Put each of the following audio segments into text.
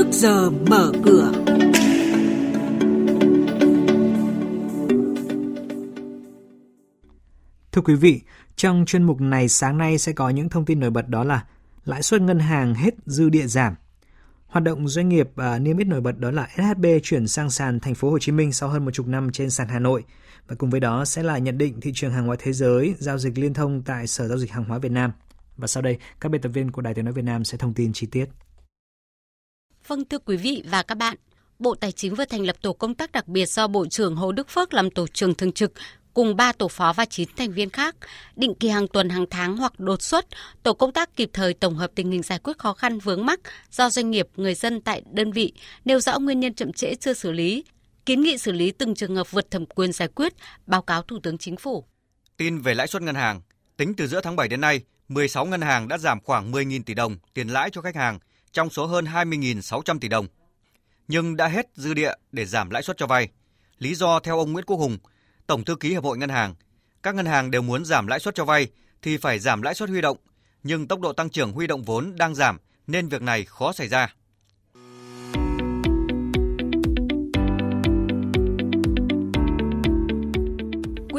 trước giờ mở cửa. Thưa quý vị, trong chuyên mục này sáng nay sẽ có những thông tin nổi bật đó là lãi suất ngân hàng hết dư địa giảm. Hoạt động doanh nghiệp à, niêm yết nổi bật đó là SHB chuyển sang sàn thành phố Hồ Chí Minh sau hơn một chục năm trên sàn Hà Nội. Và cùng với đó sẽ là nhận định thị trường hàng hóa thế giới giao dịch liên thông tại Sở giao dịch hàng hóa Việt Nam. Và sau đây, các biên tập viên của Đài Tiếng nói Việt Nam sẽ thông tin chi tiết. Vâng thưa quý vị và các bạn, Bộ Tài chính vừa thành lập tổ công tác đặc biệt do Bộ trưởng Hồ Đức Phước làm tổ trưởng thường trực cùng 3 tổ phó và 9 thành viên khác. Định kỳ hàng tuần hàng tháng hoặc đột xuất, tổ công tác kịp thời tổng hợp tình hình giải quyết khó khăn vướng mắc do doanh nghiệp, người dân tại đơn vị, nêu rõ nguyên nhân chậm trễ chưa xử lý, kiến nghị xử lý từng trường hợp vượt thẩm quyền giải quyết, báo cáo Thủ tướng Chính phủ. Tin về lãi suất ngân hàng, tính từ giữa tháng 7 đến nay, 16 ngân hàng đã giảm khoảng 10.000 tỷ đồng tiền lãi cho khách hàng trong số hơn 20.600 tỷ đồng. Nhưng đã hết dư địa để giảm lãi suất cho vay. Lý do theo ông Nguyễn Quốc Hùng, Tổng thư ký Hiệp hội Ngân hàng, các ngân hàng đều muốn giảm lãi suất cho vay thì phải giảm lãi suất huy động, nhưng tốc độ tăng trưởng huy động vốn đang giảm nên việc này khó xảy ra.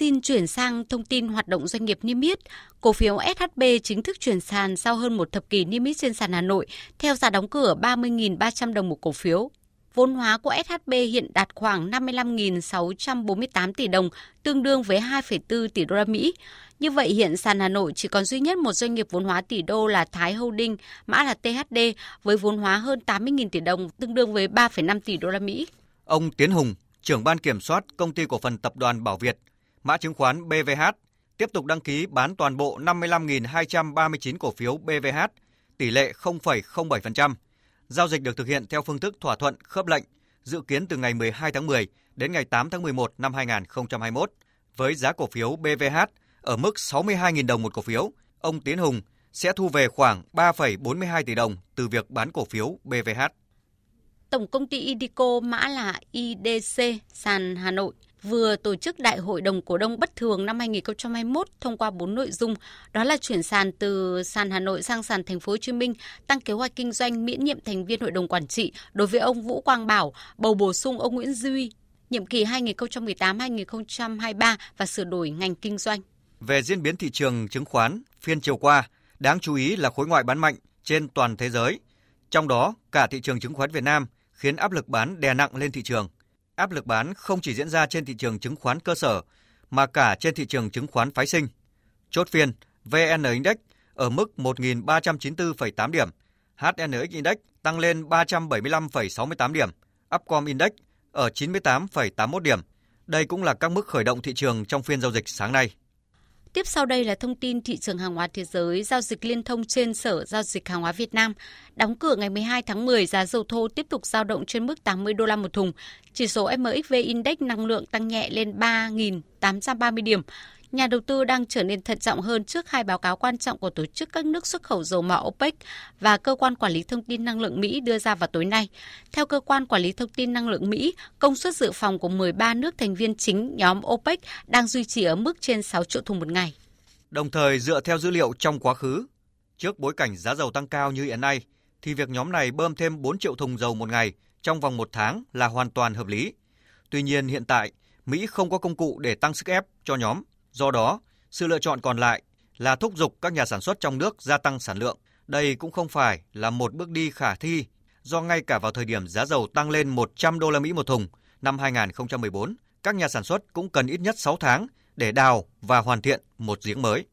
Xin chuyển sang thông tin hoạt động doanh nghiệp niêm yết. Cổ phiếu SHB chính thức chuyển sàn sau hơn một thập kỷ niêm yết trên sàn Hà Nội theo giá đóng cửa 30.300 đồng một cổ phiếu. Vốn hóa của SHB hiện đạt khoảng 55.648 tỷ đồng, tương đương với 2,4 tỷ đô la Mỹ. Như vậy hiện sàn Hà Nội chỉ còn duy nhất một doanh nghiệp vốn hóa tỷ đô là Thái Holding, mã là THD với vốn hóa hơn 80.000 tỷ đồng, tương đương với 3,5 tỷ đô la Mỹ. Ông Tiến Hùng, trưởng ban kiểm soát công ty cổ phần tập đoàn Bảo Việt, mã chứng khoán BVH, tiếp tục đăng ký bán toàn bộ 55.239 cổ phiếu BVH, tỷ lệ 0,07%. Giao dịch được thực hiện theo phương thức thỏa thuận khớp lệnh, dự kiến từ ngày 12 tháng 10 đến ngày 8 tháng 11 năm 2021 với giá cổ phiếu BVH ở mức 62.000 đồng một cổ phiếu. Ông Tiến Hùng sẽ thu về khoảng 3,42 tỷ đồng từ việc bán cổ phiếu BVH. Tổng công ty Idico mã là IDC sàn Hà Nội vừa tổ chức Đại hội đồng cổ đông bất thường năm 2021 thông qua 4 nội dung, đó là chuyển sàn từ sàn Hà Nội sang sàn Thành phố Hồ Chí Minh, tăng kế hoạch kinh doanh miễn nhiệm thành viên hội đồng quản trị đối với ông Vũ Quang Bảo, bầu bổ sung ông Nguyễn Duy, nhiệm kỳ 2018-2023 và sửa đổi ngành kinh doanh. Về diễn biến thị trường chứng khoán phiên chiều qua, đáng chú ý là khối ngoại bán mạnh trên toàn thế giới, trong đó cả thị trường chứng khoán Việt Nam khiến áp lực bán đè nặng lên thị trường áp lực bán không chỉ diễn ra trên thị trường chứng khoán cơ sở mà cả trên thị trường chứng khoán phái sinh. Chốt phiên, VN Index ở mức 1.394,8 điểm, HNX Index tăng lên 375,68 điểm, Upcom Index ở 98,81 điểm. Đây cũng là các mức khởi động thị trường trong phiên giao dịch sáng nay. Tiếp sau đây là thông tin thị trường hàng hóa thế giới giao dịch liên thông trên Sở Giao dịch Hàng hóa Việt Nam. Đóng cửa ngày 12 tháng 10, giá dầu thô tiếp tục giao động trên mức 80 đô la một thùng. Chỉ số MXV Index năng lượng tăng nhẹ lên 3.830 điểm nhà đầu tư đang trở nên thận trọng hơn trước hai báo cáo quan trọng của tổ chức các nước xuất khẩu dầu mỏ OPEC và cơ quan quản lý thông tin năng lượng Mỹ đưa ra vào tối nay. Theo cơ quan quản lý thông tin năng lượng Mỹ, công suất dự phòng của 13 nước thành viên chính nhóm OPEC đang duy trì ở mức trên 6 triệu thùng một ngày. Đồng thời dựa theo dữ liệu trong quá khứ, trước bối cảnh giá dầu tăng cao như hiện nay, thì việc nhóm này bơm thêm 4 triệu thùng dầu một ngày trong vòng một tháng là hoàn toàn hợp lý. Tuy nhiên hiện tại, Mỹ không có công cụ để tăng sức ép cho nhóm Do đó, sự lựa chọn còn lại là thúc giục các nhà sản xuất trong nước gia tăng sản lượng. Đây cũng không phải là một bước đi khả thi do ngay cả vào thời điểm giá dầu tăng lên 100 đô la Mỹ một thùng năm 2014, các nhà sản xuất cũng cần ít nhất 6 tháng để đào và hoàn thiện một giếng mới.